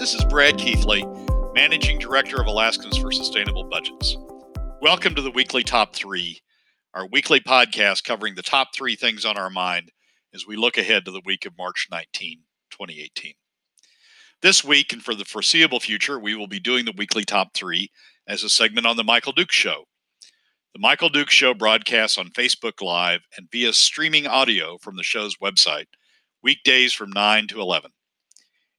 This is Brad Keithley, Managing Director of Alaskans for Sustainable Budgets. Welcome to the weekly Top 3, our weekly podcast covering the top three things on our mind as we look ahead to the week of March 19, 2018. This week and for the foreseeable future, we will be doing the weekly Top 3 as a segment on The Michael Dukes Show. The Michael Dukes Show broadcasts on Facebook Live and via streaming audio from the show's website, weekdays from 9 to 11.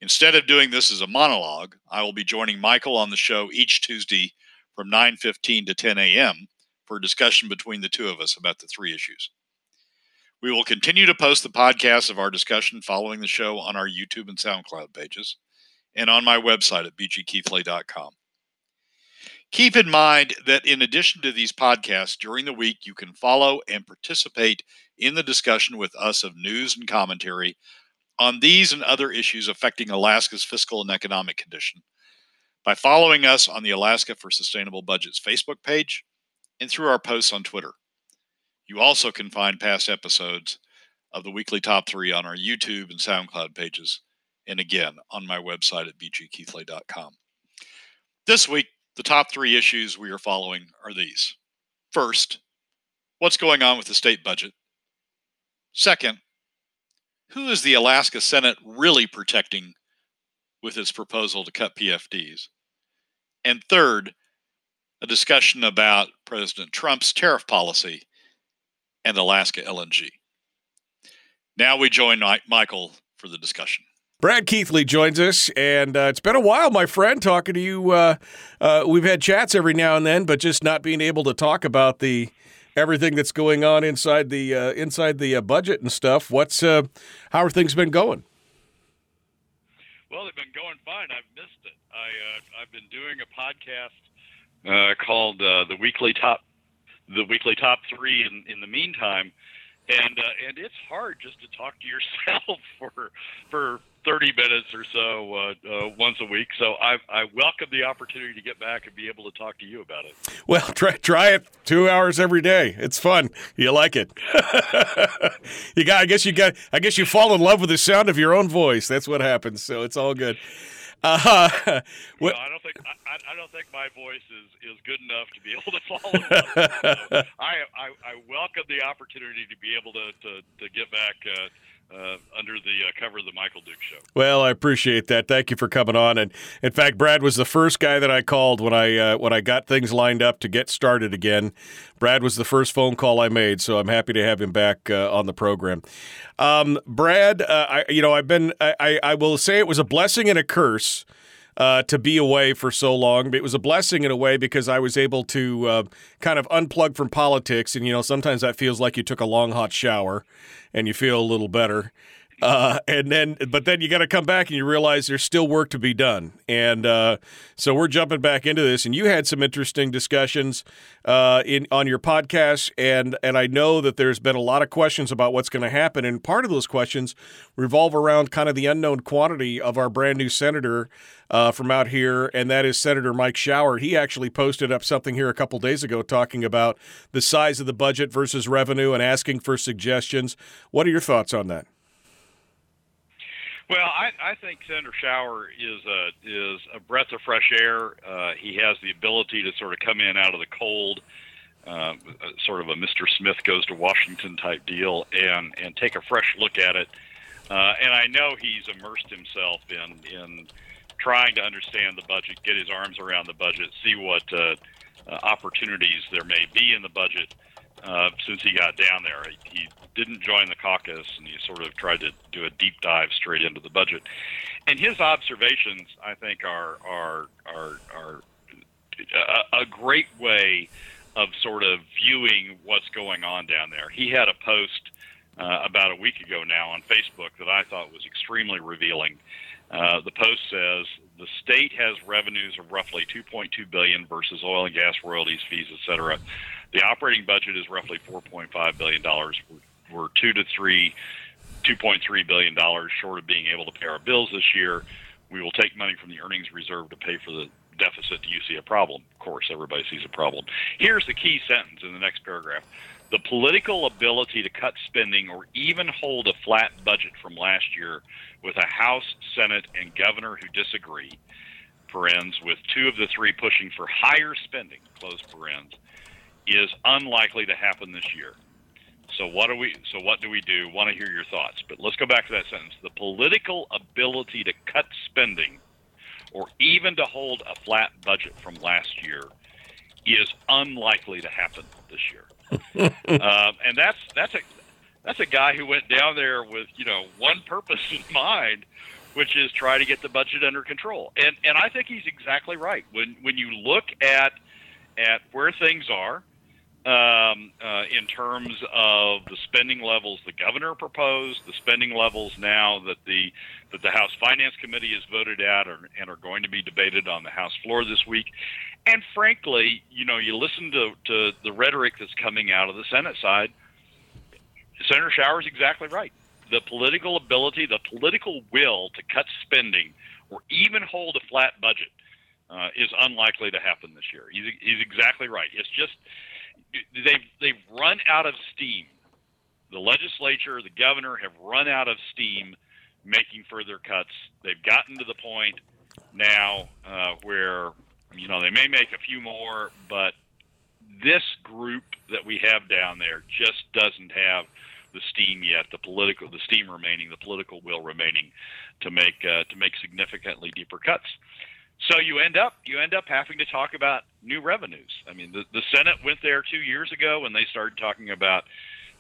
Instead of doing this as a monologue, I will be joining Michael on the show each Tuesday from 9:15 to 10 a.m. for a discussion between the two of us about the three issues. We will continue to post the podcast of our discussion following the show on our YouTube and SoundCloud pages and on my website at bgkeithley.com. Keep in mind that in addition to these podcasts during the week, you can follow and participate in the discussion with us of news and commentary on these and other issues affecting Alaska's fiscal and economic condition by following us on the Alaska for Sustainable Budgets Facebook page and through our posts on Twitter. You also can find past episodes of the weekly top three on our YouTube and SoundCloud pages, and again on my website at bgkeithley.com. This week, the top three issues we are following are these. First, what's going on with the state budget? Second, who is the Alaska Senate really protecting with its proposal to cut PFDs? And third, a discussion about President Trump's tariff policy and Alaska LNG. Now we join Michael for the discussion. Brad Keithley joins us, and uh, it's been a while, my friend, talking to you. Uh, uh, we've had chats every now and then, but just not being able to talk about the everything that's going on inside the uh, inside the uh, budget and stuff. What's uh, how are things been going? Well, they've been going fine. I've missed it. I uh, I've been doing a podcast uh, called uh, the Weekly Top the Weekly Top Three. In in the meantime, and and it's hard just to talk to yourself for for 30 minutes or so uh, uh, once a week. So I, I welcome the opportunity to get back and be able to talk to you about it. Well, try try it two hours every day. It's fun. You like it. you got. I guess you got. I guess you fall in love with the sound of your own voice. That's what happens. So it's all good. Uh, well, I don't think I, I, don't think my voice is, is good enough to be able to follow. so I, I, I welcome the opportunity to be able to to, to get back uh, uh, under the uh, cover of the Michael Dukes Show. Well, I appreciate that. Thank you for coming on. And in fact, Brad was the first guy that I called when I uh, when I got things lined up to get started again. Brad was the first phone call I made, so I'm happy to have him back uh, on the program. Um, Brad, uh, I, you know, I've been I, I will say it was a blessing and a curse uh, to be away for so long. It was a blessing in a way because I was able to uh, kind of unplug from politics. And, you know, sometimes that feels like you took a long, hot shower and you feel a little better. Uh, and then, but then you got to come back and you realize there's still work to be done. And uh, so we're jumping back into this. And you had some interesting discussions uh, in on your podcast, and and I know that there's been a lot of questions about what's going to happen. And part of those questions revolve around kind of the unknown quantity of our brand new senator uh, from out here, and that is Senator Mike Shower. He actually posted up something here a couple days ago talking about the size of the budget versus revenue and asking for suggestions. What are your thoughts on that? Well, I, I think Senator Shower is a is a breath of fresh air. Uh, he has the ability to sort of come in out of the cold, uh, sort of a Mr. Smith goes to Washington type deal, and and take a fresh look at it. Uh, and I know he's immersed himself in in trying to understand the budget, get his arms around the budget, see what uh, uh, opportunities there may be in the budget uh, since he got down there. He didn't join the caucus, and he sort of tried to do a deep dive straight into the budget. And his observations, I think, are are are are a, a great way of sort of viewing what's going on down there. He had a post uh, about a week ago now on Facebook that I thought was extremely revealing. Uh, the post says the state has revenues of roughly 2.2 billion versus oil and gas royalties, fees, et cetera. The operating budget is roughly 4.5 billion dollars. We're, we're two to three, 2.3 billion dollars short of being able to pay our bills this year. We will take money from the earnings reserve to pay for the deficit. Do you see a problem? Of course, everybody sees a problem. Here's the key sentence in the next paragraph. the political ability to cut spending or even hold a flat budget from last year with a House, Senate, and governor who disagree, parens, with two of the three pushing for higher spending, close parens, is unlikely to happen this year. So what do we so what do we do? Want to hear your thoughts. But let's go back to that sentence. The political ability to cut spending or even to hold a flat budget from last year is unlikely to happen this year. um, and that's that's a that's a guy who went down there with you know one purpose in mind, which is try to get the budget under control. And and I think he's exactly right. When when you look at at where things are um, uh, in terms of the spending levels the governor proposed, the spending levels now that the that the House Finance Committee has voted or, and are going to be debated on the House floor this week. And frankly, you know, you listen to, to the rhetoric that's coming out of the Senate side. Senator Shower is exactly right. The political ability, the political will to cut spending or even hold a flat budget uh, is unlikely to happen this year. He's, he's exactly right. It's just they've they've run out of steam. The legislature, the governor have run out of steam making further cuts. They've gotten to the point now uh, where you know they may make a few more, but this group that we have down there just doesn't have the steam yet, the political, the steam remaining, the political will remaining to make uh, to make significantly deeper cuts. So you end up you end up having to talk about new revenues. I mean, the, the Senate went there two years ago when they started talking about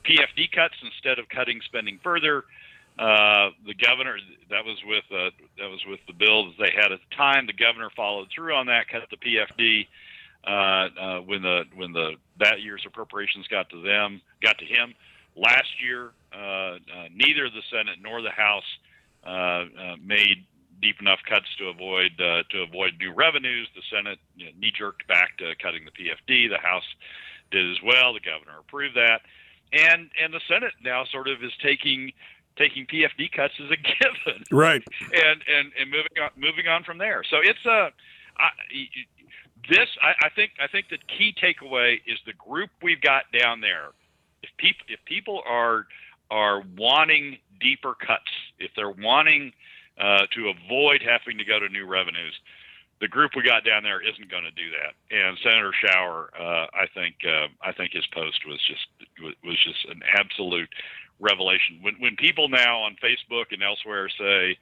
PFD cuts instead of cutting spending further. Uh, the governor that was with uh, that was with the bill that they had at the time. The governor followed through on that, cut the PFD uh, uh, when the when the that year's appropriations got to them got to him. Last year, uh, uh, neither the Senate nor the House uh, uh, made deep enough cuts to avoid uh, to avoid new revenues. The Senate you know, knee jerked back to cutting the PFD. The House did as well. The governor approved that, and and the Senate now sort of is taking taking PFD cuts as a given, right? And and and moving on moving on from there. So it's a I, this I, I think I think the key takeaway is the group we've got down there. If people if people are are wanting deeper cuts, if they're wanting uh, to avoid having to go to new revenues. The group we got down there isn't going to do that. And Senator Shower, uh, I think, uh, I think his post was just was just an absolute revelation. When when people now on Facebook and elsewhere say,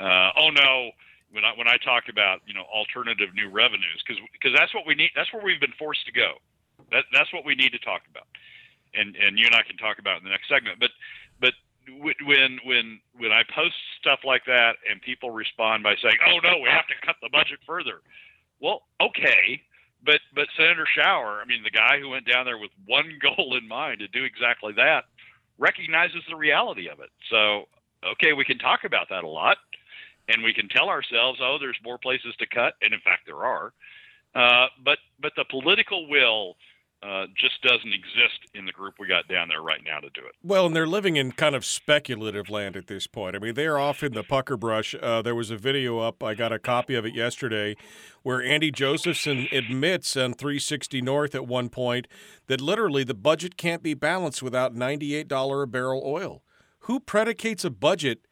uh, "Oh no," when I when I talk about you know alternative new revenues, because because that's what we need. That's where we've been forced to go. That that's what we need to talk about. And and you and I can talk about in the next segment. But but when when when I post stuff like that and people respond by saying, "Oh no, we have to cut the budget further," well, okay, but but Senator Shower, I mean, the guy who went down there with one goal in mind to do exactly that, recognizes the reality of it. So, okay, we can talk about that a lot, and we can tell ourselves, "Oh, there's more places to cut," and in fact, there are. Uh, but but the political will uh, just doesn't exist in the group we got down there right now to do it. Well, and they're living in kind of speculative land at this point. I mean, they're off in the pucker brush. Uh, there was a video up, I got a copy of it yesterday, where Andy Josephson admits on 360 North at one point that literally the budget can't be balanced without $98 a barrel oil. Who predicates a budget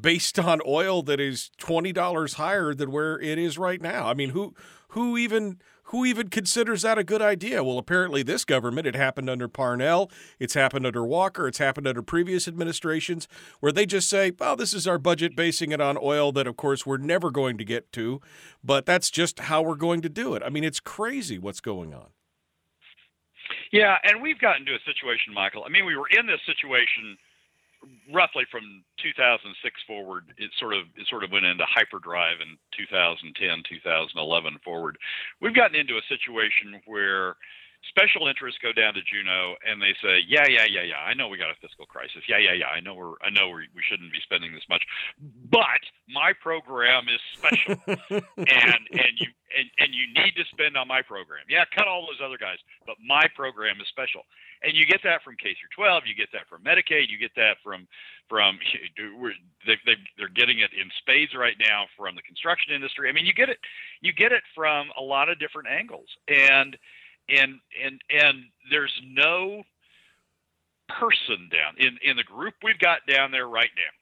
based on oil that is $20 higher than where it is right now? I mean, who who even who even considers that a good idea? Well, apparently, this government, it happened under Parnell, it's happened under Walker, it's happened under previous administrations, where they just say, well, this is our budget, basing it on oil that, of course, we're never going to get to, but that's just how we're going to do it. I mean, it's crazy what's going on. Yeah, and we've gotten to a situation, Michael. I mean, we were in this situation roughly from 2006 forward, it sort of it sort of went into hyperdrive in 2010, 2011 forward. We've gotten into a situation where special interests go down to Juneau and they say, yeah, yeah, yeah, yeah, I know we got a fiscal crisis. Yeah, yeah, yeah, I know we're, I know we we shouldn't be spending this much, but my program is special, and and you and and you need to spend on my program. Yeah, cut all those other guys, but my program is special, and you get that from K through 12, you get that from Medicaid, you get that from from they, they they're getting it in spades right now from the construction industry. I mean, you get it, you get it from a lot of different angles, and and and and there's no person down in in the group we've got down there right now.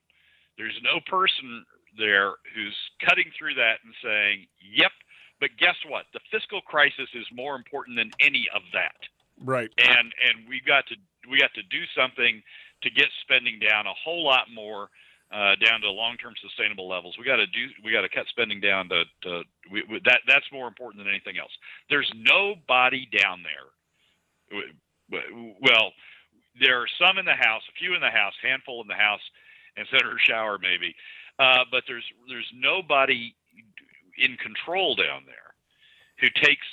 There's no person there who's cutting through that and saying, "Yep." But guess what? The fiscal crisis is more important than any of that. Right. And and we got to we got to do something to get spending down a whole lot more uh, down to long-term sustainable levels. We got to do we got to cut spending down to, to we, we, that that's more important than anything else. There's nobody down there. Well, there are some in the House, a few in the House, handful in the House, and Senator Shower maybe, uh, but there's there's nobody in control down there who takes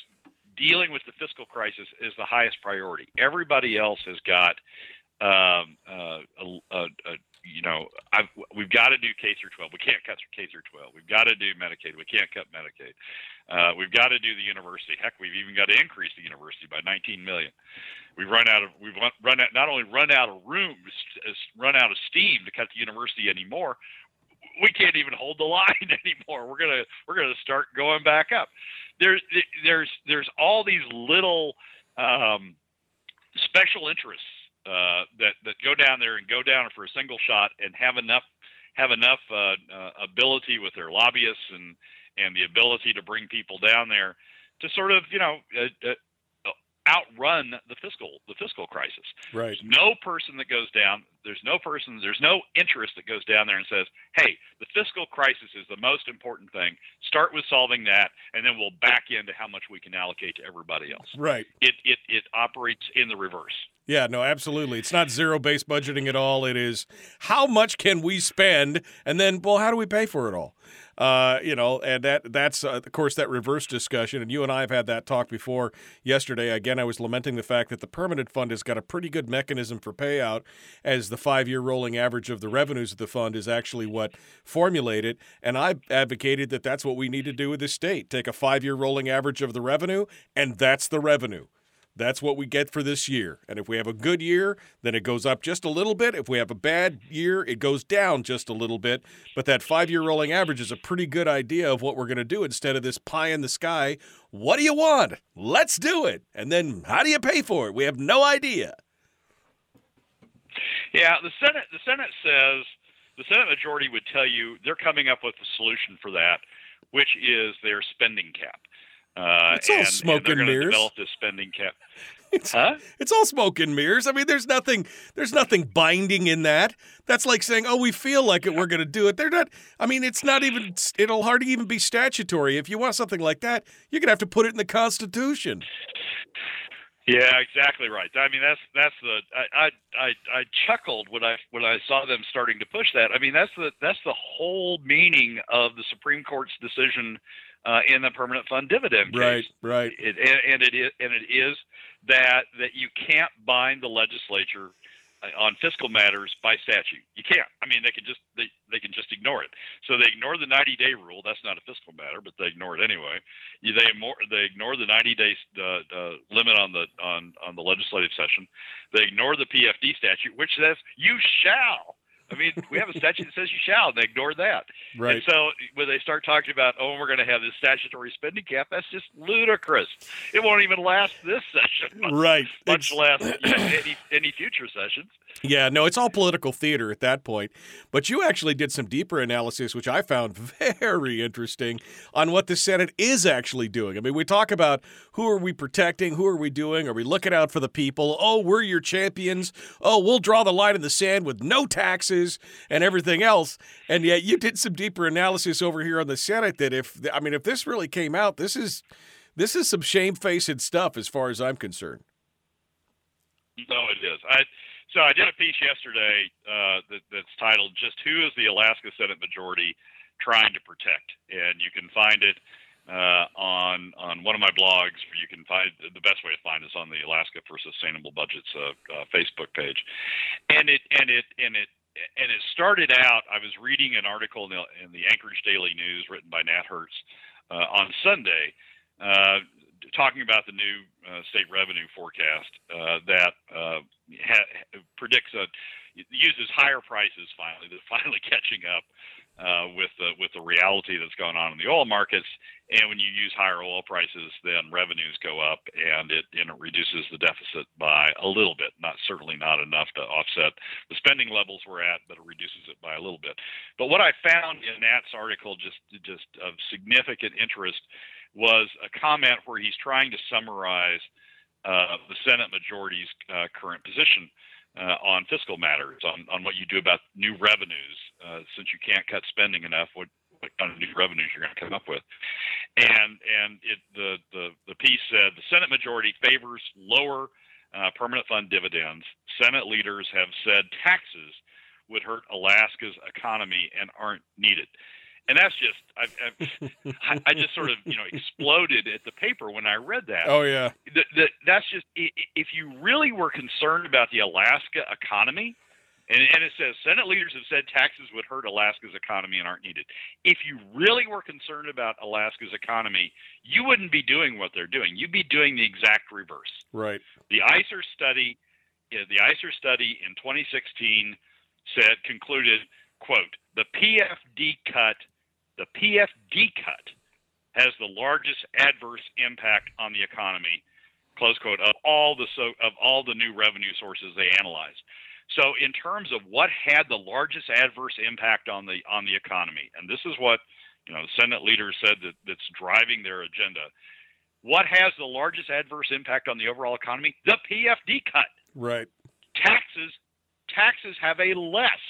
dealing with the fiscal crisis as the highest priority. Everybody else has got um, uh, a, a, a, you know, I've, we've got to do K through 12. We can't cut K through 12. We've got to do Medicaid. We can't cut Medicaid. Uh, we've got to do the university. Heck, we've even got to increase the university by 19 million. We've run out of we've run out not only run out of room, run out of steam to cut the university anymore. We can't even hold the line anymore. We're gonna we're gonna start going back up. There's there's there's all these little um, special interests uh, that that go down there and go down for a single shot and have enough have enough uh, uh, ability with their lobbyists and and the ability to bring people down there to sort of you know uh, uh, outrun the fiscal the fiscal crisis. Right. There's no person that goes down. There's no person. There's no interest that goes down there and says, "Hey, the fiscal crisis is the most important thing. Start with solving that, and then we'll back into how much we can allocate to everybody else." Right. It it it operates in the reverse. Yeah, no, absolutely. It's not zero based budgeting at all. It is how much can we spend, and then, well, how do we pay for it all? Uh, you know, and that that's uh, of course that reverse discussion. And you and I have had that talk before. Yesterday, again, I was lamenting the fact that the permanent fund has got a pretty good mechanism for payout, as the five-year rolling average of the revenues of the fund is actually what formulated. And I advocated that that's what we need to do with the state: take a five-year rolling average of the revenue, and that's the revenue. That's what we get for this year. And if we have a good year, then it goes up just a little bit. If we have a bad year, it goes down just a little bit. But that five year rolling average is a pretty good idea of what we're going to do instead of this pie in the sky. What do you want? Let's do it. And then how do you pay for it? We have no idea. Yeah, the Senate the Senate says the Senate majority would tell you they're coming up with a solution for that, which is their spending cap. Uh, it's all and, smoke and, and mirrors. Develop this spending cap. It's, huh? it's all smoke and mirrors. I mean, there's nothing, there's nothing binding in that. That's like saying, "Oh, we feel like it, we're going to do it." They're not. I mean, it's not even. It'll hardly even be statutory. If you want something like that, you're going to have to put it in the Constitution. Yeah, exactly right. I mean, that's that's the I, I I I chuckled when I when I saw them starting to push that. I mean, that's the that's the whole meaning of the Supreme Court's decision uh, in the permanent fund dividend case. Right, right. It, and, and it is and it is that that you can't bind the legislature uh, on fiscal matters by statute. You can't. I mean, they can just they, they can just ignore it. So they ignore the 90 day rule. That's not a fiscal matter, but they ignore it anyway. They ignore they ignore the 90 days uh, uh, limit on the on on the legislative session. They ignore the PFD statute, which says you shall I mean, we have a statute that says you shall, and they ignored that. Right. And so when they start talking about, oh, we're going to have this statutory spending cap, that's just ludicrous. It won't even last this session, right? Much less you know, any any future sessions. Yeah, no, it's all political theater at that point. But you actually did some deeper analysis, which I found very interesting, on what the Senate is actually doing. I mean, we talk about who are we protecting, who are we doing, are we looking out for the people? Oh, we're your champions. Oh, we'll draw the line in the sand with no taxes and everything else. And yet, you did some deeper analysis over here on the Senate that if I mean, if this really came out, this is this is some shamefaced stuff as far as I'm concerned. No, it is. I so I did a piece yesterday uh, that, that's titled "Just Who is the Alaska Senate Majority Trying to Protect?" and you can find it uh, on on one of my blogs. You can find the best way to find is on the Alaska for Sustainable Budgets uh, uh, Facebook page, and it and it and it and it started out. I was reading an article in the, in the Anchorage Daily News written by Nat Herz uh, on Sunday, uh, talking about the new uh, state revenue forecast uh, that uh, ha- predicts a uses higher prices finally. Finally catching up uh, with the with the reality that's going on in the oil markets. And when you use higher oil prices, then revenues go up, and it and it reduces the deficit by a little bit. Not certainly not enough to offset the spending levels we're at, but it reduces it by a little bit. But what I found in Nat's article, just just of significant interest, was a comment where he's trying to summarize uh, the Senate majority's uh, current position uh, on fiscal matters, on, on what you do about new revenues, uh, since you can't cut spending enough, what, what kind of new revenues you're going to come up with. And and it, the, the, the piece said the Senate majority favors lower uh, permanent fund dividends. Senate leaders have said taxes would hurt Alaska's economy and aren't needed and that's just I, I, I, just sort of you know exploded at the paper when I read that. Oh yeah, the, the, that's just if you really were concerned about the Alaska economy, and, and it says Senate leaders have said taxes would hurt Alaska's economy and aren't needed. If you really were concerned about Alaska's economy, you wouldn't be doing what they're doing. You'd be doing the exact reverse. Right. The ISER study, the ISER study in 2016 said concluded quote the PFD cut the PFD cut has the largest adverse impact on the economy, close quote, of all the so of all the new revenue sources they analyzed. So in terms of what had the largest adverse impact on the on the economy, and this is what you know the Senate leader said that that's driving their agenda. What has the largest adverse impact on the overall economy? The PFD cut. Right. Taxes taxes have a less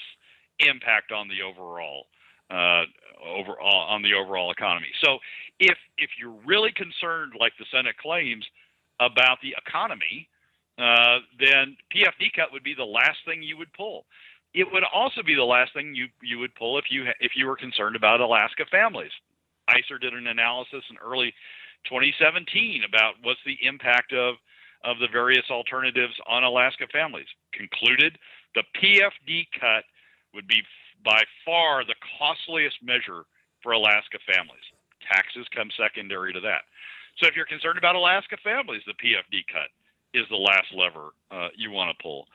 impact on the overall uh, overall on the overall economy. So if if you're really concerned, like the Senate claims, about the economy, uh, then PFD cut would be the last thing you would pull. It would also be the last thing you you would pull if you if you were concerned about Alaska families. ISER did an analysis in early 2017 about what's the impact of of the various alternatives on Alaska families. Concluded the PFD cut would be by far the costliest measure for Alaska families. Taxes come secondary to that. So if you're concerned about Alaska families, the PFD cut is the last lever uh, you want to pull.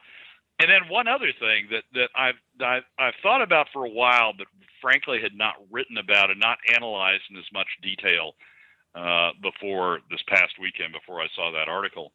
And then one other thing that that I've, I've I've thought about for a while, but frankly had not written about and not analyzed in as much detail uh, before this past weekend, before I saw that article.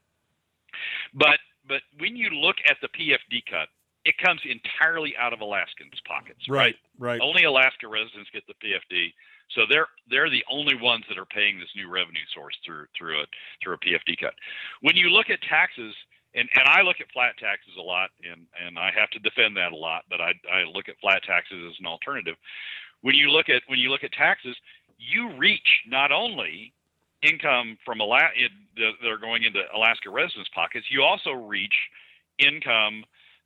But but when you look at the PFD cut, it comes entirely out of Alaskans' pockets. Right, right. right. Only Alaska residents get the PFD, so they're they're the only ones that are paying this new revenue source through through a through a PFD cut. When you look at taxes, and and I look at flat taxes a lot, and and I have to defend that a lot, but I I look at flat taxes as an alternative. When you look at when you look at taxes, you reach not only income from Alaska that are going into Alaska residents' pockets, you also reach income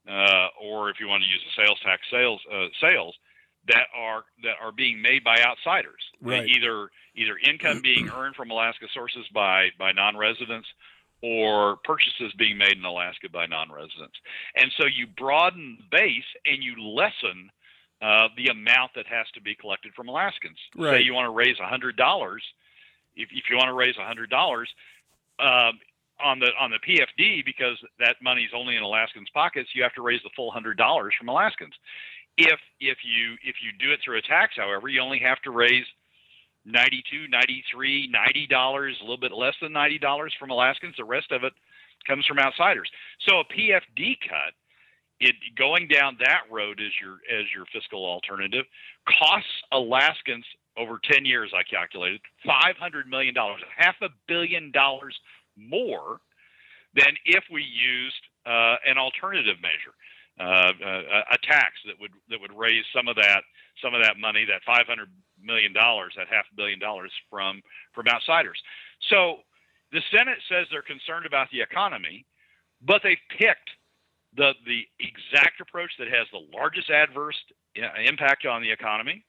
uh, or if you want to use the sales tax sales uh, sales that are that are being made by outsiders. Right. Either either income being earned from Alaska sources by by non-residents or purchases being made in Alaska by non-residents. And so you broaden the base and you lessen uh, the amount that has to be collected from Alaskans. Right. Say you want to raise hundred dollars. If, if you want to raise hundred dollars, um, on the on the PFD because that money's only in Alaskans' pockets, you have to raise the full hundred dollars from Alaskans. If if you if you do it through a tax, however, you only have to raise 92, 93, 90 dollars, a little bit less than 90 dollars from Alaskans. The rest of it comes from outsiders. So a PFD cut, it going down that road as your as your fiscal alternative, costs Alaskans over 10 years, I calculated, $500 million, half a billion dollars more than if we used uh, an alternative measure, uh, a, a, tax that would that would raise some of that some of that money, that 500 million dollars, that half a billion dollars from from outsiders. So the Senate says they're concerned about the economy, but they picked the the exact approach that has the largest adverse uh, impact on the economy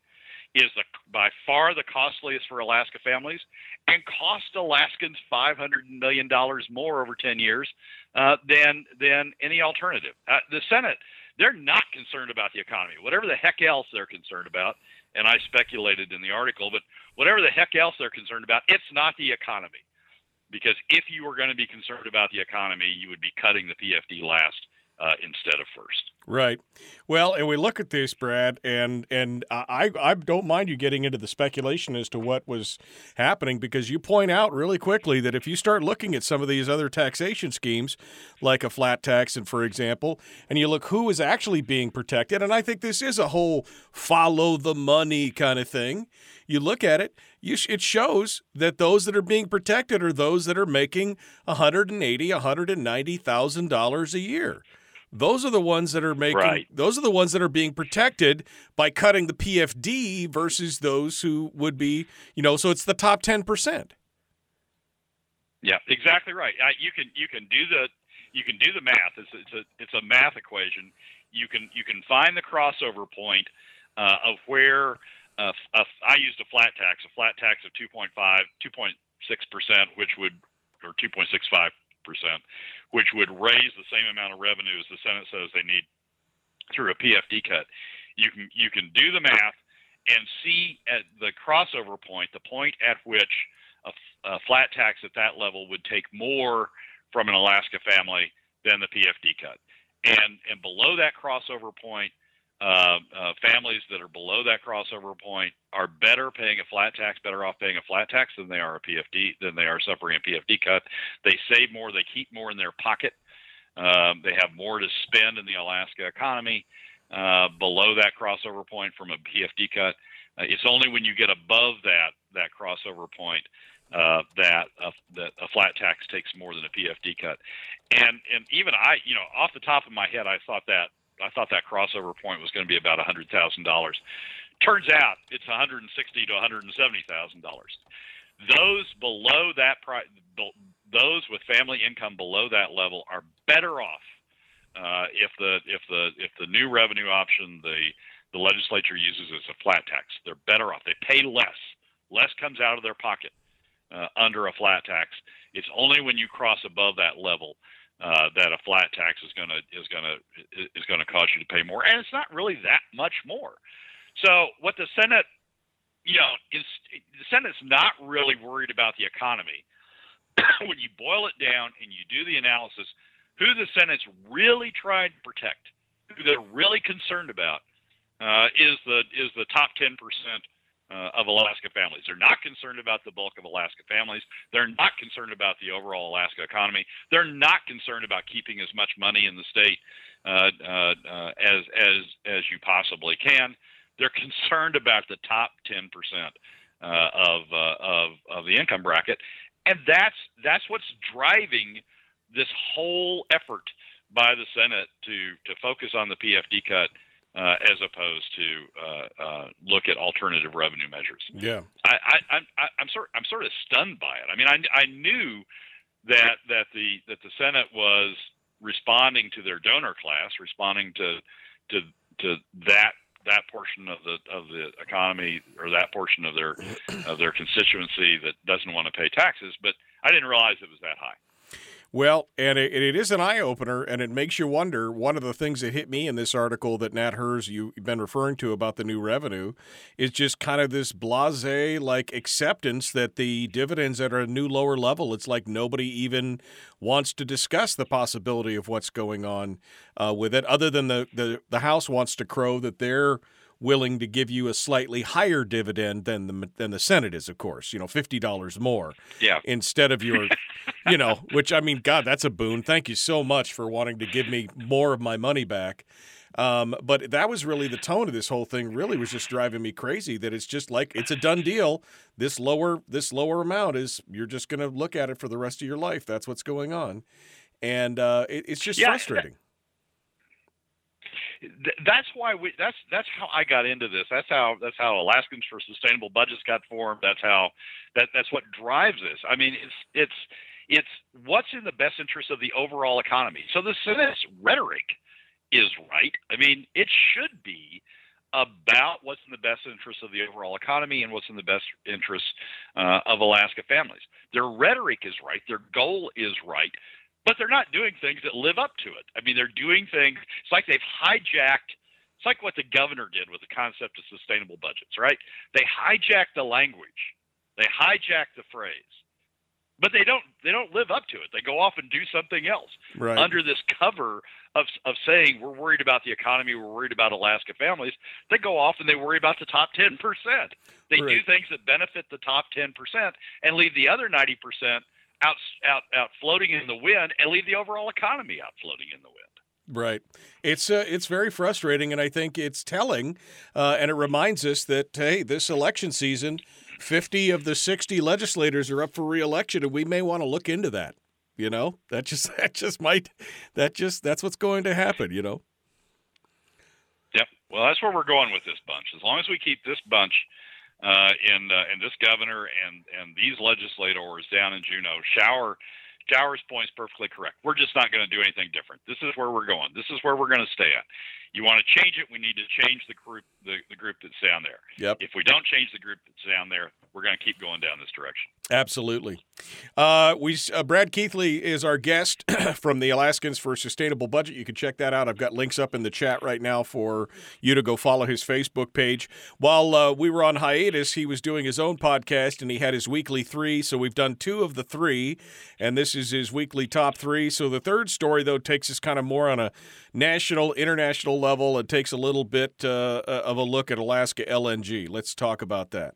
is the, by far the costliest for Alaska families and cost Alaskans $500 million more over 10 years uh, than, than any alternative. Uh, the Senate, they're not concerned about the economy. Whatever the heck else they're concerned about, and I speculated in the article, but whatever the heck else they're concerned about, it's not the economy. Because if you were going to be concerned about the economy, you would be cutting the PFD last uh, instead of first. Right. Well, and we look at this, Brad, and and I I don't mind you getting into the speculation as to what was happening because you point out really quickly that if you start looking at some of these other taxation schemes, like a flat tax, and for example, and you look who is actually being protected, and I think this is a whole follow the money kind of thing. You look at it, you sh- it shows that those that are being protected are those that are making one hundred and eighty, one hundred and ninety thousand dollars a year. Those are the ones that are making. Right. Those are the ones that are being protected by cutting the PFD versus those who would be, you know. So it's the top ten percent. Yeah, exactly right. Uh, you can you can do the you can do the math. It's it's a it's a math equation. You can you can find the crossover point uh, of where uh, uh, I used a flat tax, a flat tax of 2.5, 2.6 percent, which would or 2.65 percent, which would raise the same amount of revenue as the Senate says they need through a PFD cut. You can you can do the math and see at the crossover point, the point at which a, a flat tax at that level would take more from an Alaska family than the PFD cut. And and below that crossover point, uh, uh, families that are below that crossover point are better paying a flat tax, better off paying a flat tax than they are a PFD than they are suffering a PFD cut. They save more, they keep more in their pocket. Um, they have more to spend in the Alaska economy uh, below that crossover point from a PFD cut. Uh, it's only when you get above that that crossover point uh, that that a flat tax takes more than a PFD cut. And and even I, you know, off the top of my head, I thought that I thought that crossover point was going to be about hundred thousand dollars. Turns out it's one hundred and sixty to one hundred and seventy thousand dollars. Those below that price, those with family income below that level are better off uh, if the if the if the new revenue option the the legislature uses as a flat tax. They're better off. They pay less. Less comes out of their pocket uh, under a flat tax. It's only when you cross above that level uh, that a flat tax is going to is going to is going to cause you to pay more, and it's not really that much more. So what the Senate, you know, is the Senate's not really worried about the economy. when you boil it down and you do the analysis, who the Senate's really trying to protect, who they're really concerned about, uh, is the is the top ten percent uh, of Alaska families. They're not concerned about the bulk of Alaska families. They're not concerned about the overall Alaska economy. They're not concerned about keeping as much money in the state uh, uh, as as as you possibly can. They're concerned about the top 10 percent uh, of uh, of of the income bracket, and that's that's what's driving this whole effort by the Senate to to focus on the PFD cut uh, as opposed to uh, uh, look at alternative revenue measures. Yeah, I, I, I'm I'm sort I'm sort of stunned by it. I mean, I, I knew that that the that the Senate was responding to their donor class, responding to to to that that portion of the of the economy or that portion of their of their constituency that doesn't want to pay taxes, but I didn't realize it was that high. Well, and it, it is an eye opener, and it makes you wonder. One of the things that hit me in this article that Nat Herz you've been referring to about the new revenue is just kind of this blase like acceptance that the dividends at a new lower level. It's like nobody even wants to discuss the possibility of what's going on uh, with it, other than the, the the House wants to crow that they're willing to give you a slightly higher dividend than the than the Senate is, of course. You know, fifty dollars more. Yeah. Instead of your, you know, which I mean, God, that's a boon. Thank you so much for wanting to give me more of my money back. Um, but that was really the tone of this whole thing. Really, was just driving me crazy. That it's just like it's a done deal. This lower this lower amount is you're just going to look at it for the rest of your life. That's what's going on, and uh, it, it's just yeah, frustrating that's why we that's that's how I got into this. That's how that's how Alaskans for Sustainable Budgets got formed. That's how that that's what drives this. I mean, it's it's it's what's in the best interest of the overall economy. So the Senate's rhetoric is right. I mean, it should be about what's in the best interest of the overall economy and what's in the best interest uh, of Alaska families. Their rhetoric is right. Their goal is right but they're not doing things that live up to it. I mean, they're doing things. It's like they've hijacked. It's like what the governor did with the concept of sustainable budgets, right? They hijack the language, they hijack the phrase, but they don't. They don't live up to it. They go off and do something else right. under this cover of, of saying we're worried about the economy, we're worried about Alaska families, they go off and they worry about the top 10%. They right. do things that benefit the top 10% and leave the other 90% out, out, out floating in the wind and leave the overall economy out floating in the wind. Right. It's uh, it's very frustrating, and I think it's telling, uh, and it reminds us that hey, this election season, fifty of the sixty legislators are up for reelection, and we may want to look into that. You know, that just that just might that just that's what's going to happen. You know. Yep. Well, that's where we're going with this bunch. As long as we keep this bunch uh, and uh, and this governor and and these legislators down in Juneau, Shower's point is perfectly correct. We're just not going to do anything different. This is where we're going. This is where we're going to stay at. You want to change it, we need to change the group the, the group that's down there. Yep. If we don't change the group that's down there, we're going to keep going down this direction. Absolutely. Uh, we uh, Brad Keithley is our guest from the Alaskans for Sustainable Budget. You can check that out. I've got links up in the chat right now for you to go follow his Facebook page. While uh, we were on hiatus, he was doing his own podcast and he had his weekly three. So we've done two of the three, and this is his weekly top three. So the third story though takes us kind of more on a national, international level. It takes a little bit uh, uh, of a look at Alaska LNG. Let's talk about that.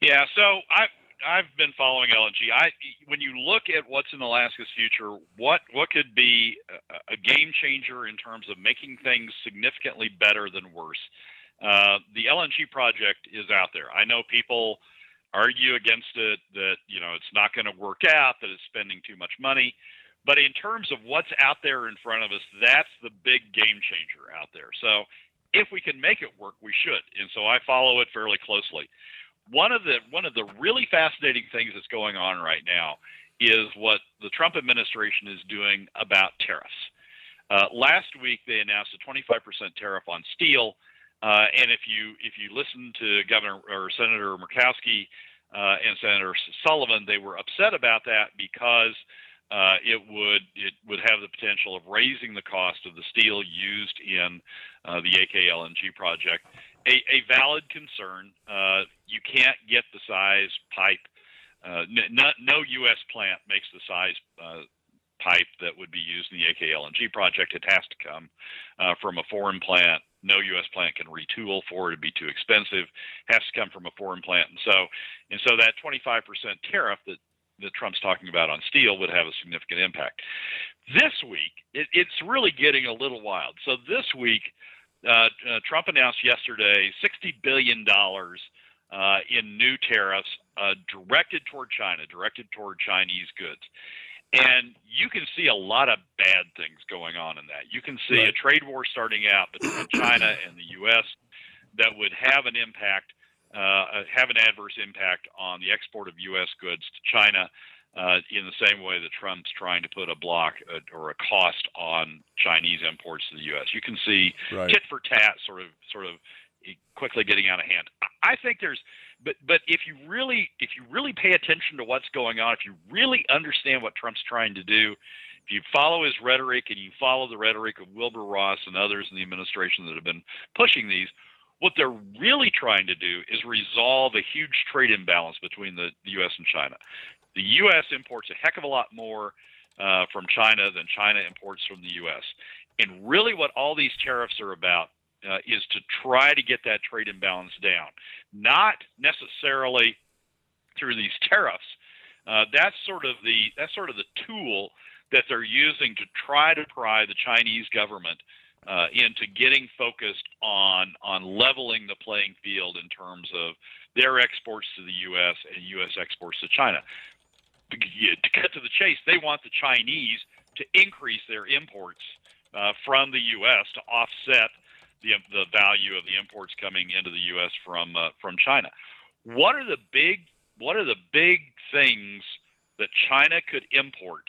Yeah, so I I've been following LNG. I when you look at what's in Alaska's future, what what could be a, a game changer in terms of making things significantly better than worse? Uh, the LNG project is out there. I know people argue against it that you know it's not going to work out, that it's spending too much money. But in terms of what's out there in front of us, that's the big game changer out there. So if we can make it work, we should. And so I follow it fairly closely one of the one of the really fascinating things that's going on right now is what the Trump administration is doing about tariffs. Uh, last week they announced a 25% tariff on steel, uh, and if you if you listen to Governor or Senator Murkowski uh, and Senator Sullivan, they were upset about that because uh, it would it would have the potential of raising the cost of the steel used in uh, the AK LNG project a, a valid concern. Uh, you can't get the size pipe. Uh, n- no U.S. plant makes the size uh, pipe that would be used in the AKLNG project. It has to come uh, from a foreign plant. No U.S. plant can retool for it; it'd be too expensive. It has to come from a foreign plant, and so and so that 25% tariff that that Trump's talking about on steel would have a significant impact. This week, it, it's really getting a little wild. So this week, uh, uh, Trump announced yesterday $60 billion uh, in new tariffs uh, directed toward China, directed toward Chinese goods. And you can see a lot of bad things going on in that. You can see right. a trade war starting out between China and the U.S. that would have an impact, uh, have an adverse impact on the export of U.S. goods to China uh, in the same way that Trump's trying to put a block uh, or a cost on Chinese imports to the U.S. You can see right. tit for tat, sort of, sort of quickly getting out of hand. I think there's, but but if you really if you really pay attention to what's going on, if you really understand what Trump's trying to do, if you follow his rhetoric and you follow the rhetoric of Wilbur Ross and others in the administration that have been pushing these, what they're really trying to do is resolve a huge trade imbalance between the, the U.S. and China. The U.S. imports a heck of a lot more uh, from China than China imports from the U.S. And really, what all these tariffs are about uh, is to try to get that trade imbalance down, not necessarily through these tariffs. Uh, that's sort of the that's sort of the tool that they're using to try to pry the Chinese government uh, into getting focused on on leveling the playing field in terms of their exports to the U.S. and U.S. exports to China to cut to the chase, they want the Chinese to increase their imports uh, from the U.S. to offset the the value of the imports coming into the U.S. from uh, from China. What are the big What are the big things that China could import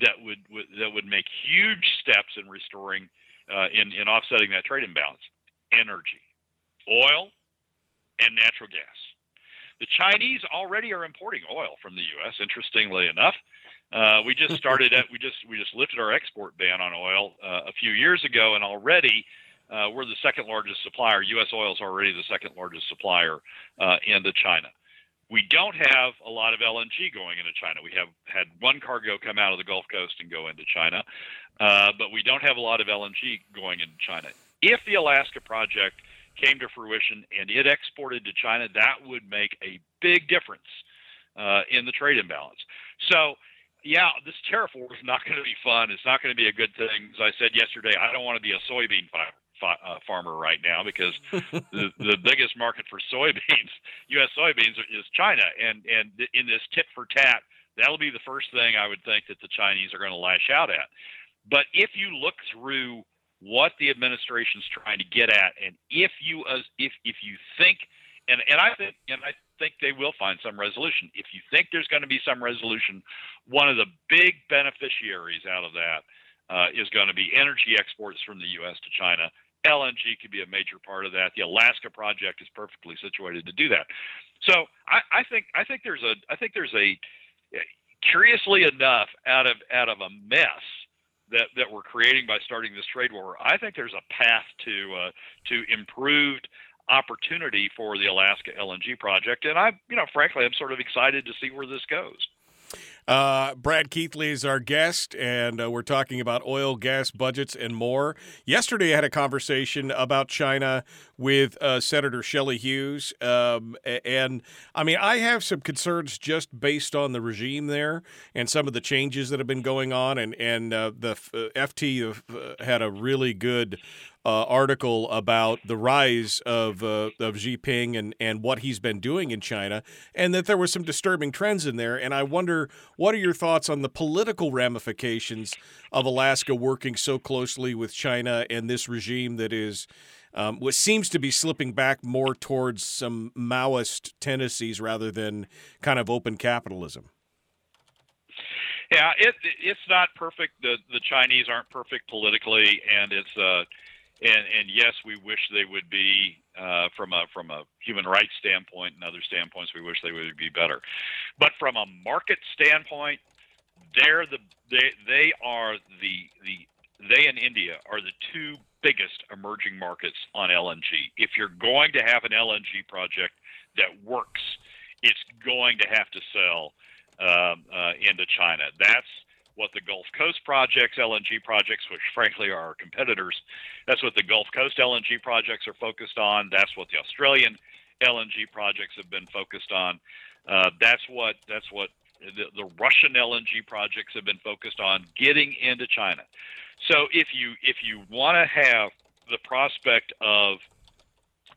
that would, would that would make huge steps in restoring uh, in in offsetting that trade imbalance? Energy, oil, and natural gas. The Chinese already are importing oil from the U.S. Interestingly enough, uh, we just started at we just we just lifted our export ban on oil uh, a few years ago, and already uh, we're the second largest supplier. U.S. oil is already the second largest supplier uh, into China. We don't have a lot of LNG going into China. We have had one cargo come out of the Gulf Coast and go into China, uh, but we don't have a lot of LNG going into China. If the Alaska project came to fruition and it exported to China, that would make a big difference uh, in the trade imbalance. So, yeah, this tariff war is not going to be fun. It's not going to be a good thing. As I said yesterday, I don't want to be a soybean farmer uh, farmer right now because the, the biggest market for soybeans, U.S. soybeans, is China, and and in this tit for tat, that'll be the first thing I would think that the Chinese are going to lash out at. But if you look through what the administration's trying to get at, and if you as if if you think, and and I think and I think they will find some resolution. If you think there's going to be some resolution, one of the big beneficiaries out of that uh, is going to be energy exports from the U.S. to China. LNG could be a major part of that. The Alaska project is perfectly situated to do that. So I, I think I think there's a I think there's a curiously enough out of out of a mess that that we're creating by starting this trade war. I think there's a path to uh, to improved opportunity for the Alaska LNG project, and I you know frankly I'm sort of excited to see where this goes. Uh, Brad Keithley is our guest, and uh, we're talking about oil, gas budgets, and more. Yesterday, I had a conversation about China with uh, Senator Shelley Hughes, um, and I mean, I have some concerns just based on the regime there and some of the changes that have been going on, and and uh, the FT uh, had a really good uh, article about the rise of uh, of Xi Jinping and and what he's been doing in China, and that there were some disturbing trends in there. And I wonder, what are your thoughts on the political ramifications of Alaska working so closely with China and this regime that is. Um, what seems to be slipping back more towards some Maoist tendencies rather than kind of open capitalism. Yeah, it it's not perfect. The the Chinese aren't perfect politically, and it's uh, and and yes, we wish they would be uh, from a from a human rights standpoint and other standpoints. We wish they would be better, but from a market standpoint, they're the they they are the the they and India are the two biggest emerging markets on LNG. If you're going to have an LNG project that works, it's going to have to sell um, uh, into China. That's what the Gulf Coast projects, LNG projects, which frankly are our competitors, that's what the Gulf Coast LNG projects are focused on. That's what the Australian LNG projects have been focused on. Uh, that's what that's what the, the Russian LNG projects have been focused on getting into China. So if you if you want to have the prospect of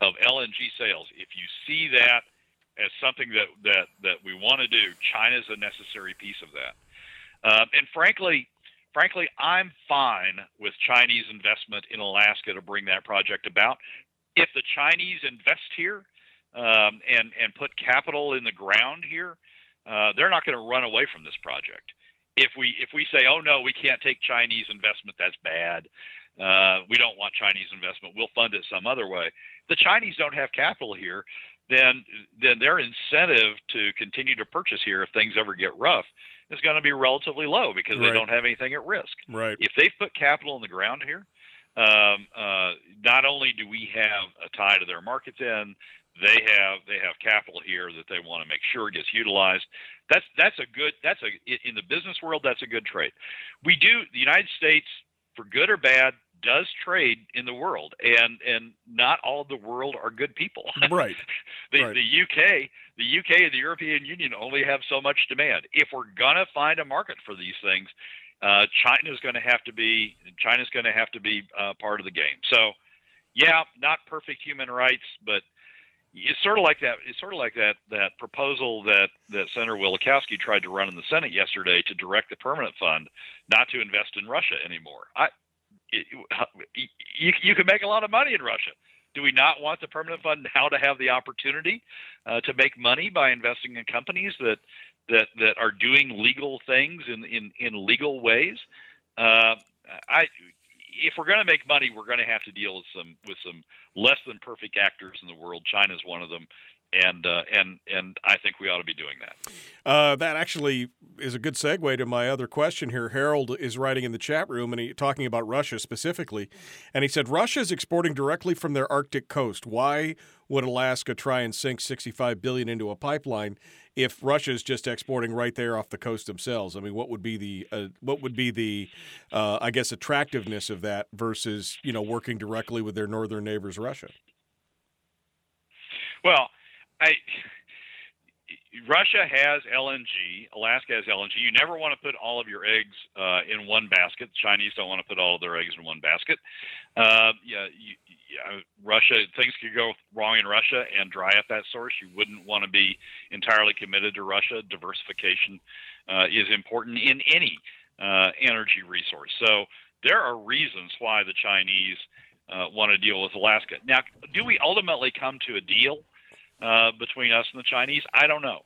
of LNG sales, if you see that as something that that that we want to do, China is a necessary piece of that. Um, and frankly, frankly, I'm fine with Chinese investment in Alaska to bring that project about. If the Chinese invest here um, and and put capital in the ground here, uh, they're not going to run away from this project. If we if we say, oh no, we can't take Chinese investment, that's bad. Uh, we don't want Chinese investment. We'll fund it some other way. The Chinese don't have capital here. Then then their incentive to continue to purchase here, if things ever get rough, is going to be relatively low because right. they don't have anything at risk. Right. If they put capital in the ground here, um, uh, not only do we have a tie to their markets in, they have they have capital here that they want to make sure gets utilized. That's that's a good that's a in the business world that's a good trade. We do the United States for good or bad does trade in the world, and and not all of the world are good people. Right. the right. the UK, the UK and the European Union only have so much demand. If we're gonna find a market for these things, uh, China's going to have to be China's going to have to be uh, part of the game. So, yeah, not perfect human rights, but it's sort of like that. It's sort of like that that proposal that that Senator Wielechowski tried to run in the Senate yesterday to direct the permanent fund not to invest in Russia anymore. I you, you can make a lot of money in Russia. Do we not want the permanent fund now to have the opportunity uh, to make money by investing in companies that that that are doing legal things in in, in legal ways? Uh, I if we're going to make money, we're going to have to deal with some with some less than perfect actors in the world. China's one of them, and uh, and and I think we ought to be doing that. Uh, that actually is a good segue to my other question here. Harold is writing in the chat room and he talking about Russia specifically, and he said Russia is exporting directly from their Arctic coast. Why would Alaska try and sink 65 billion into a pipeline if Russia is just exporting right there off the coast themselves? I mean, what would be the uh, what would be the uh, I guess attractiveness of that versus you know working directly with their northern neighbors, Russia? Well, I Russia has LNG. Alaska has LNG. You never want to put all of your eggs uh, in one basket. The Chinese don't want to put all of their eggs in one basket. Uh, yeah, you, yeah, Russia. Things could go wrong in Russia and dry up that source. You wouldn't want to be entirely committed to Russia. Diversification uh, is important in any uh, energy resource. So there are reasons why the Chinese uh, want to deal with Alaska. Now, do we ultimately come to a deal? Uh, between us and the Chinese? I don't know.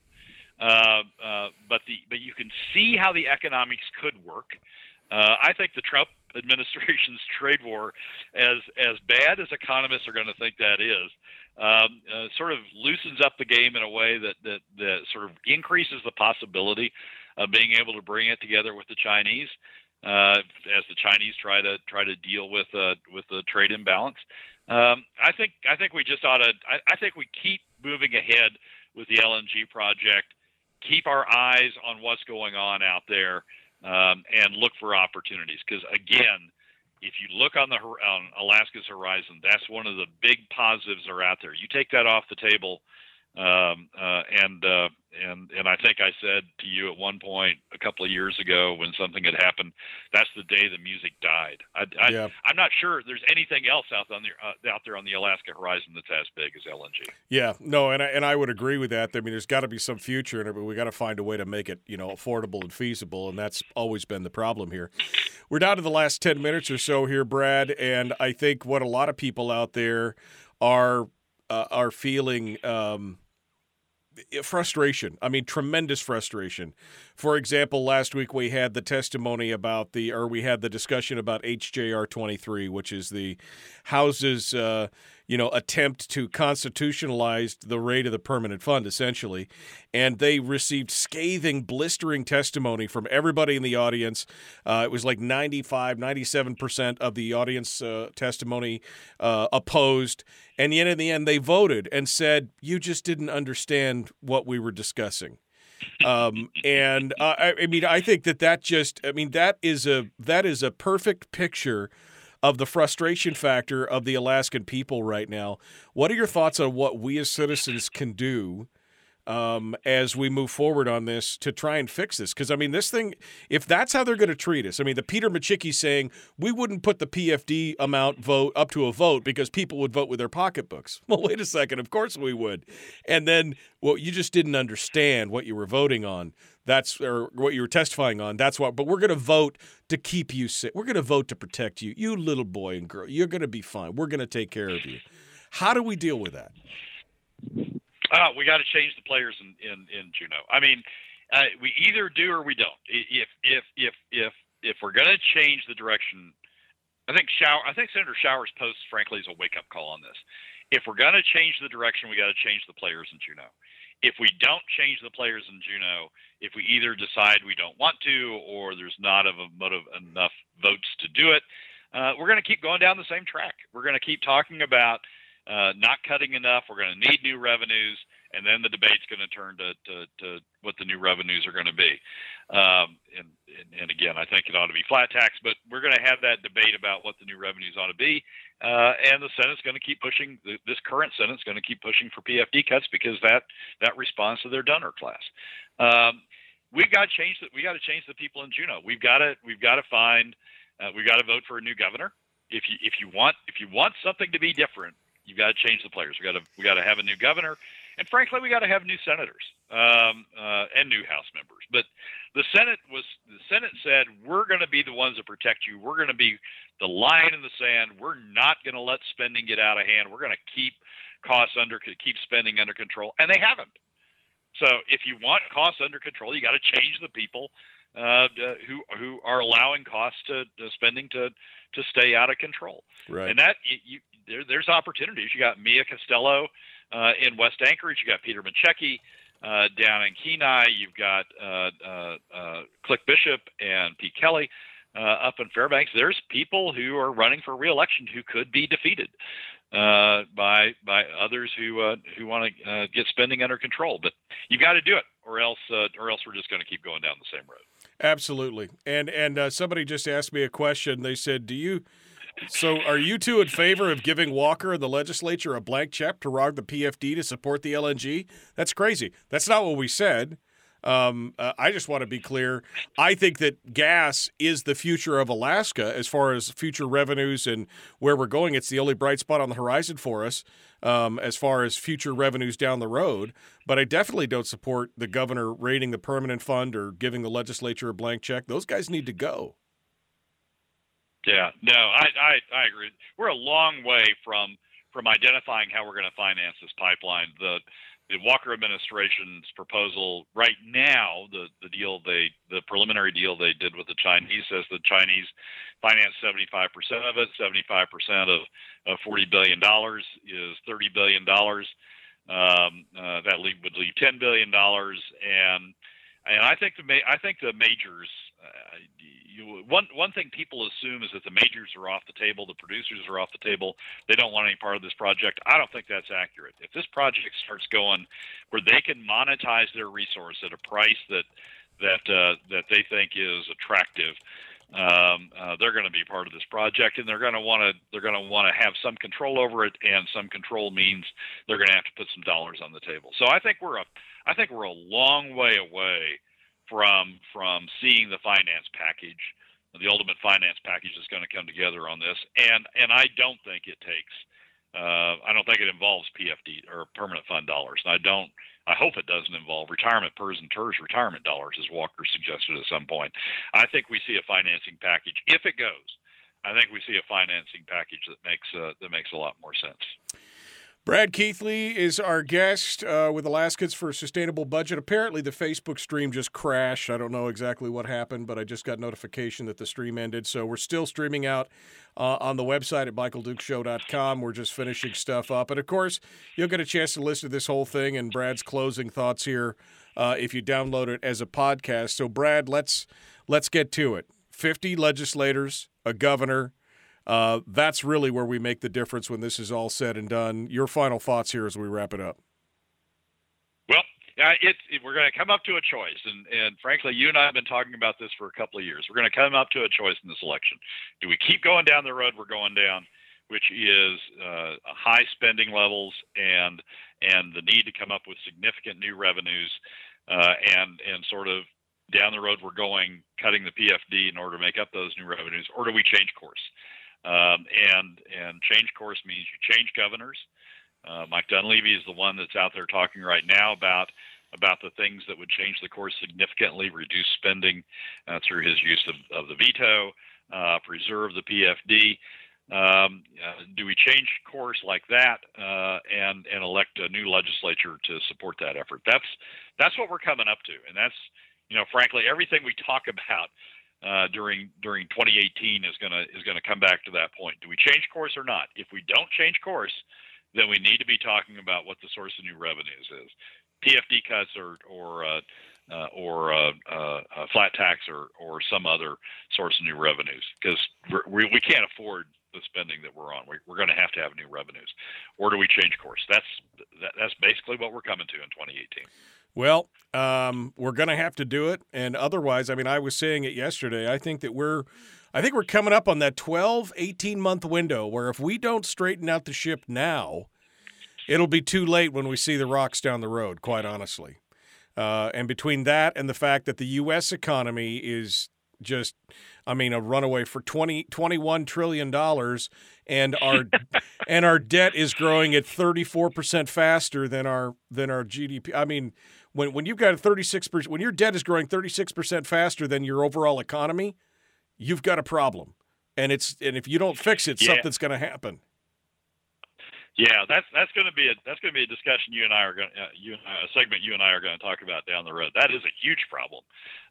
Uh, uh, but the but you can see how the economics could work. Uh, I think the Trump administration's trade war, as as bad as economists are going to think that is, um, uh, sort of loosens up the game in a way that, that that sort of increases the possibility of being able to bring it together with the Chinese. Uh, as the Chinese try to try to deal with uh, with the trade imbalance, um, I think I think we just ought to. I, I think we keep moving ahead with the LNG project. Keep our eyes on what's going on out there, um, and look for opportunities. Because again, if you look on the on Alaska's horizon, that's one of the big positives that are out there. You take that off the table, um, uh, and uh, and and I think I said to you at one point a couple of years ago when something had happened, that's the day the music died. I, I yeah. I'm not sure there's anything else out on the uh, out there on the Alaska horizon that's as big as LNG. Yeah, no, and I, and I would agree with that. I mean, there's got to be some future in it, but we got to find a way to make it you know affordable and feasible, and that's always been the problem here. We're down to the last ten minutes or so here, Brad, and I think what a lot of people out there are uh, are feeling. Um, frustration. I mean, tremendous frustration. For example, last week we had the testimony about the, or we had the discussion about HJR 23, which is the House's, uh, you know, attempt to constitutionalize the rate of the permanent fund, essentially. And they received scathing, blistering testimony from everybody in the audience. Uh, it was like 95, 97% of the audience uh, testimony uh, opposed. And yet, in the end, they voted and said, You just didn't understand what we were discussing. Um, and I, I mean, I think that that just, I mean, that is a that is a perfect picture of the frustration factor of the Alaskan people right now. What are your thoughts on what we as citizens can do? um, as we move forward on this to try and fix this. Because I mean, this thing, if that's how they're going to treat us, I mean, the Peter Micciche saying we wouldn't put the PFD amount vote up to a vote because people would vote with their pocketbooks. Well, wait a second, of course we would. And then, well, you just didn't understand what you were voting on. That's or what you were testifying on. That's what. But we're going to vote to keep you safe. We're going to vote to protect you, you little boy and girl. You're going to be fine. We're going to take care of you. How do we deal with that? Uh, we got to change the players in, in, in Juneau. I mean, uh, we either do or we don't. If if if if if we're going to change the direction, I think Shower. I think Senator Shower's post, frankly, is a wake up call on this. If we're going to change the direction, we got to change the players in Juneau. If we don't change the players in Juneau, if we either decide we don't want to or there's not of motive enough votes to do it, uh, we're going to keep going down the same track. We're going to keep talking about uh, not cutting enough. We're going to need new revenues, and then the debate's going to turn to, to, to what the new revenues are going to be. Um, and, and, and, again, I think it ought to be flat tax, but we're going to have that debate about what the new revenues ought to be. Uh, and the Senate's going to keep pushing. This current Senate's going to keep pushing for PFD cuts because that that responds to their donor class. Um, we've got to change that. We got to change the people in Juneau. We've got to we've got to find. Uh, we've got to vote for a new governor. If you if you want if you want something to be different, You've got to change the players. We got to we got to have a new governor, and frankly, we got to have new senators um, uh, and new House members. But the Senate was the Senate said we're going to be the ones that protect you. We're going to be the line in the sand. We're not going to let spending get out of hand. We're going to keep costs under keep spending under control, and they haven't. So if you want costs under control, you got to change the people uh, who who are allowing costs to, to spending to to stay out of control. Right. And that you, there, there's opportunities. You got Mia Costello uh, in West Anchorage, you got Peter Micciche. Uh, down in Kenai, you've got uh, uh, uh, Click Bishop and Pete Kelly. Up in Fairbanks, there's people who are running for reelection who could be defeated by by others who who want to get spending under control. But you've got to do it, or else or else we're just going to keep going down the same road. Absolutely. And and somebody just asked me a question. They said, "Do you?" So, are you two in favor of giving Walker and the legislature a blank check to rog the PFD to support the LNG? That's crazy. That's not what we said. Um, uh, I just want to be clear. I think that gas is the future of Alaska as far as future revenues and where we're going. It's the only bright spot on the horizon for us um, as far as future revenues down the road. But I definitely don't support the governor raiding the permanent fund or giving the legislature a blank check. Those guys need to go. Yeah, no, I, I, I agree. We're a long way from from identifying how we're going to finance this pipeline. The the Walker administration's proposal right now, the the deal they the preliminary deal they did with the Chinese says the Chinese finance 75% of it. 75% of, of 40 billion dollars is 30 billion dollars. Um, uh, that leave, would leave 10 billion dollars, and and I think the I think the majors uh, you, one one thing people assume is that the majors are off the table, the producers are off the table. They don't want any part of this project. I don't think that's accurate. If this project starts going where they can monetize their resource at a price that that uh, that they think is attractive, um, uh, they're going to be part of this project, and they're going to want to they're going to want to have some control over it, and some control means they're going to have to put some dollars on the table. So I think we're a I think we're a long way away from from seeing the finance package, the ultimate finance package that's going to come together on this. And and I don't think it takes. Uh, I don't think it involves PFD or permanent fund dollars. And I don't. I hope it doesn't involve retirement PERS and TERS retirement dollars, as Walker suggested at some point. I think we see a financing package if it goes. I think we see a financing package that makes uh, that makes a lot more sense. Brad Keithley is our guest uh, with Alaskans for a Sustainable Budget. Apparently, the Facebook stream just crashed. I don't know exactly what happened, but I just got notification that the stream ended. So we're still streaming out uh, on the website at michaeldukeshow.com. We're just finishing stuff up. And of course, you'll get a chance to listen to this whole thing and Brad's closing thoughts here uh, if you download it as a podcast. So, Brad, let's let's get to it. 50 legislators, a governor, uh, that's really where we make the difference when this is all said and done. Your final thoughts here as we wrap it up. Well, uh, it, it, we're going to come up to a choice, and, and frankly, you and I have been talking about this for a couple of years. We're going to come up to a choice in this election. Do we keep going down the road we're going down, which is uh, high spending levels and and the need to come up with significant new revenues, uh, and and sort of down the road we're going cutting the PFD in order to make up those new revenues, or do we change course? Um, and and change course means you change governors. Uh, Mike Dunleavy is the one that's out there talking right now about about the things that would change the course significantly, reduce spending uh, through his use of, of the veto, uh, preserve the PFD. Um, uh, do we change course like that uh, and and elect a new legislature to support that effort? That's that's what we're coming up to, and that's you know frankly everything we talk about uh, during during 2018 is gonna is gonna come back to that point. Do we change course or not? If we don't change course, then we need to be talking about what the source of new revenues is. PFD cuts or or uh, uh, or uh, uh, flat tax or or some other source of new revenues because we we can't afford the spending that we're on. We, are going to have to have new revenues, or do we change course? That's that, that's basically what we're coming to in 2018. Well, um, we're going to have to do it, and otherwise, I mean, I was saying it yesterday. I think that we're, I think we're coming up on that 12, 18 month window where if we don't straighten out the ship now, it'll be too late when we see the rocks down the road. Quite honestly, uh, and between that and the fact that the U.S. economy is just I mean a runaway for 20 21 trillion dollars and our and our debt is growing at 34% faster than our than our GDP. I mean when when you've got a 36% when your debt is growing 36% faster than your overall economy, you've got a problem. And it's and if you don't fix it, yeah. something's going to happen. Yeah, that's that's going to be a that's going to be a discussion you and I are going uh, you uh, a segment you and I are going to talk about down the road. That is a huge problem,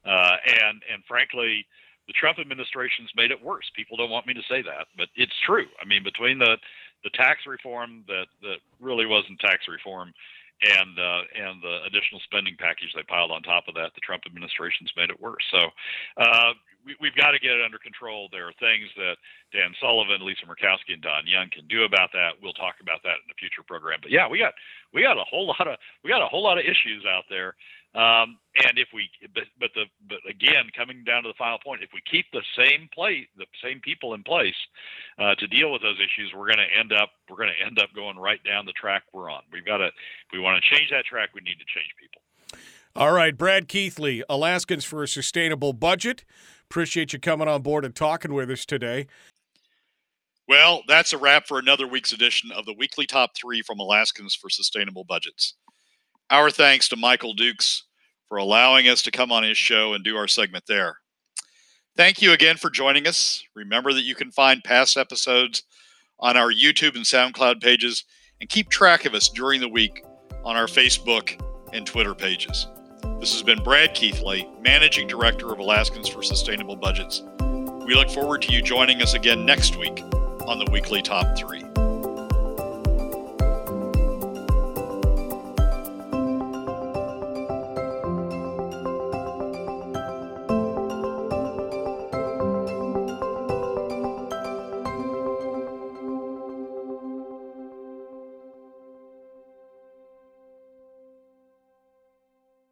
uh, and and frankly, the Trump administration's made it worse. People don't want me to say that, but it's true. I mean, between the the tax reform that that really wasn't tax reform, and uh, and the additional spending package they piled on top of that, the Trump administration's made it worse. So uh, we, have got to get it under control. There are things that Dan Sullivan, Lisa Murkowski, and Don Young can do about that. We'll talk about that in a future program. But yeah, we got we got a whole lot of we got a whole lot of issues out there. Um, and if we, but, but the, but again, coming down to the final point, if we keep the same place, the same people in place uh, to deal with those issues, we're going to end up, we're going to end up going right down the track we're on. We've got to, if we want to change that track, we need to change people. All right, Brad Keithley, Alaskans for a Sustainable Budget. Appreciate you coming on board and talking with us today. Well, that's a wrap for another week's edition of the weekly top three from Alaskans for Sustainable Budgets. Our thanks to Michael Dukes for allowing us to come on his show and do our segment there. Thank you again for joining us. Remember that you can find past episodes on our YouTube and SoundCloud pages and keep track of us during the week on our Facebook and Twitter pages. This has been Brad Keithley, Managing Director of Alaskans for Sustainable Budgets. We look forward to you joining us again next week on the weekly Top 3.